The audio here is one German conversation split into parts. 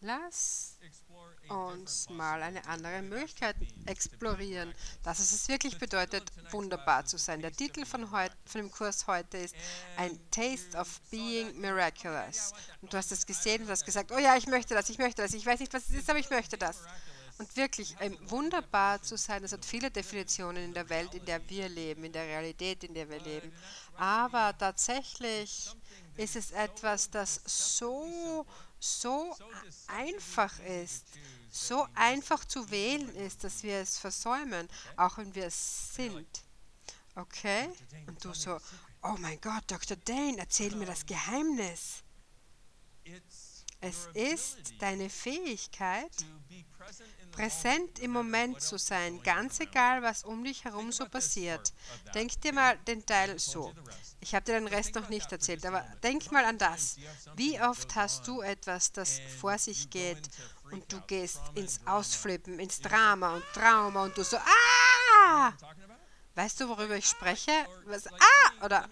Lass uns mal eine andere Möglichkeit explorieren. Das ist es wirklich bedeutet, wunderbar zu sein. Der Titel von, von dem Kurs heute ist Ein Taste of Being Miraculous. Und du hast es gesehen und hast gesagt, oh ja, ich möchte das, ich möchte das, ich weiß nicht, was es ist, aber ich möchte das. Und wirklich, ähm, wunderbar zu sein, das hat viele Definitionen in der Welt, in der wir leben, in der Realität, in der wir leben. Aber tatsächlich ist es etwas, das so, so einfach ist, so einfach zu wählen ist, dass wir es versäumen, auch wenn wir es sind. Okay? Und du so, oh mein Gott, Dr. Dane, erzähl mir das Geheimnis. Es ist deine Fähigkeit, präsent im Moment zu sein, ganz egal, was um dich herum so passiert. Denk dir mal den Teil so. Ich habe dir den Rest noch nicht erzählt, aber denk mal an das. Wie oft hast du etwas, das vor sich geht und du gehst ins Ausflippen, ins Drama und Trauma und du so, ah! Weißt du, worüber ich spreche? Was, ah! Oder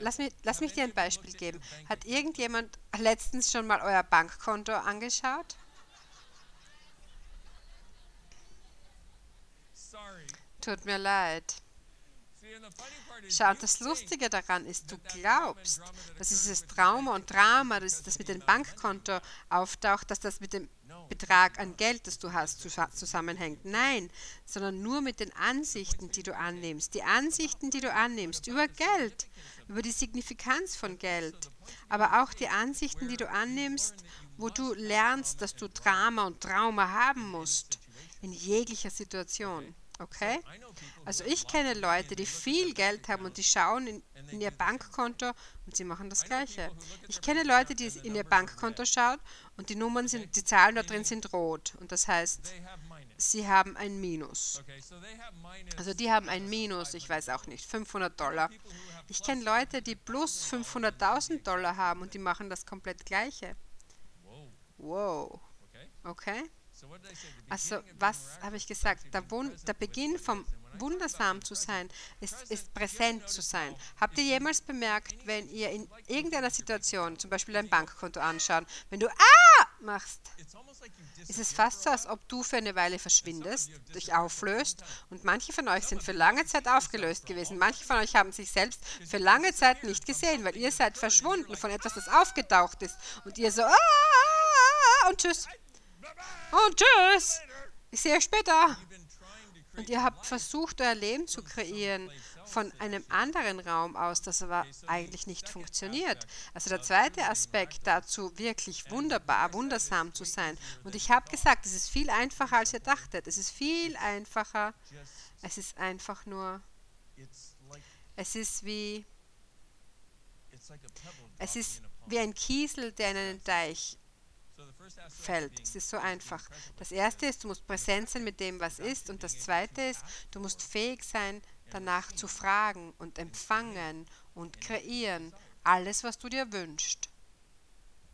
lass mich, lass mich dir ein Beispiel geben. Hat irgendjemand letztens schon mal euer Bankkonto angeschaut? Tut mir leid. Schau, das Lustige daran ist, du glaubst, dass dieses Trauma und Drama, das, das mit dem Bankkonto auftaucht, dass das mit dem Betrag an Geld, das du hast, zusammenhängt. Nein, sondern nur mit den Ansichten, die du annimmst. Die Ansichten, die du annimmst über Geld, über die Signifikanz von Geld, aber auch die Ansichten, die du annimmst, wo du lernst, dass du Drama und Trauma haben musst in jeglicher Situation. Okay? Also ich kenne Leute, die viel Geld haben und die schauen in, in, ihr Bankkonto und sie machen das Gleiche. Ich kenne Leute, die in ihr Bankkonto schauen und die Nummern sind, die Zahlen da drin sind rot. Und das heißt, sie haben ein Minus. Also die haben ein Minus, ich weiß auch nicht, 500 Dollar. Ich kenne Leute, die plus 500.000 Dollar haben und die machen das komplett Gleiche. Wow. Okay? Also, was habe ich gesagt? Der, der, Beginn vom wundersam zu sein ist, ist präsent zu sein. Habt ihr jemals bemerkt, wenn ihr in irgendeiner Situation, zum Beispiel dein Bankkonto anschaut, wenn du Ah machst, ist es fast so, als ob du für eine Weile verschwindest, dich auflöst und manche von euch sind für lange Zeit aufgelöst gewesen. Manche von euch haben sich selbst für lange Zeit nicht gesehen, weil ihr seid verschwunden von etwas, das aufgetaucht ist und ihr so Ah und tschüss. Und tschüss. Ich sehe euch später. Und ihr habt versucht, euer Leben zu kreieren von einem anderen Raum aus, das aber eigentlich nicht funktioniert. Also der zweite Aspekt dazu, wirklich wunderbar, wundersam zu sein. Und ich habe gesagt, es ist viel einfacher, als ihr dachtet. Es ist viel einfacher. Es ist einfach nur, es ist wie, es ist wie ein Kiesel, der in einen Teich fällt. Es ist so einfach. Das erste ist, du musst präsent sein mit dem, was ist. Und das zweite ist, du musst fähig sein, danach zu fragen und empfangen und kreieren. Alles, was du dir wünschst.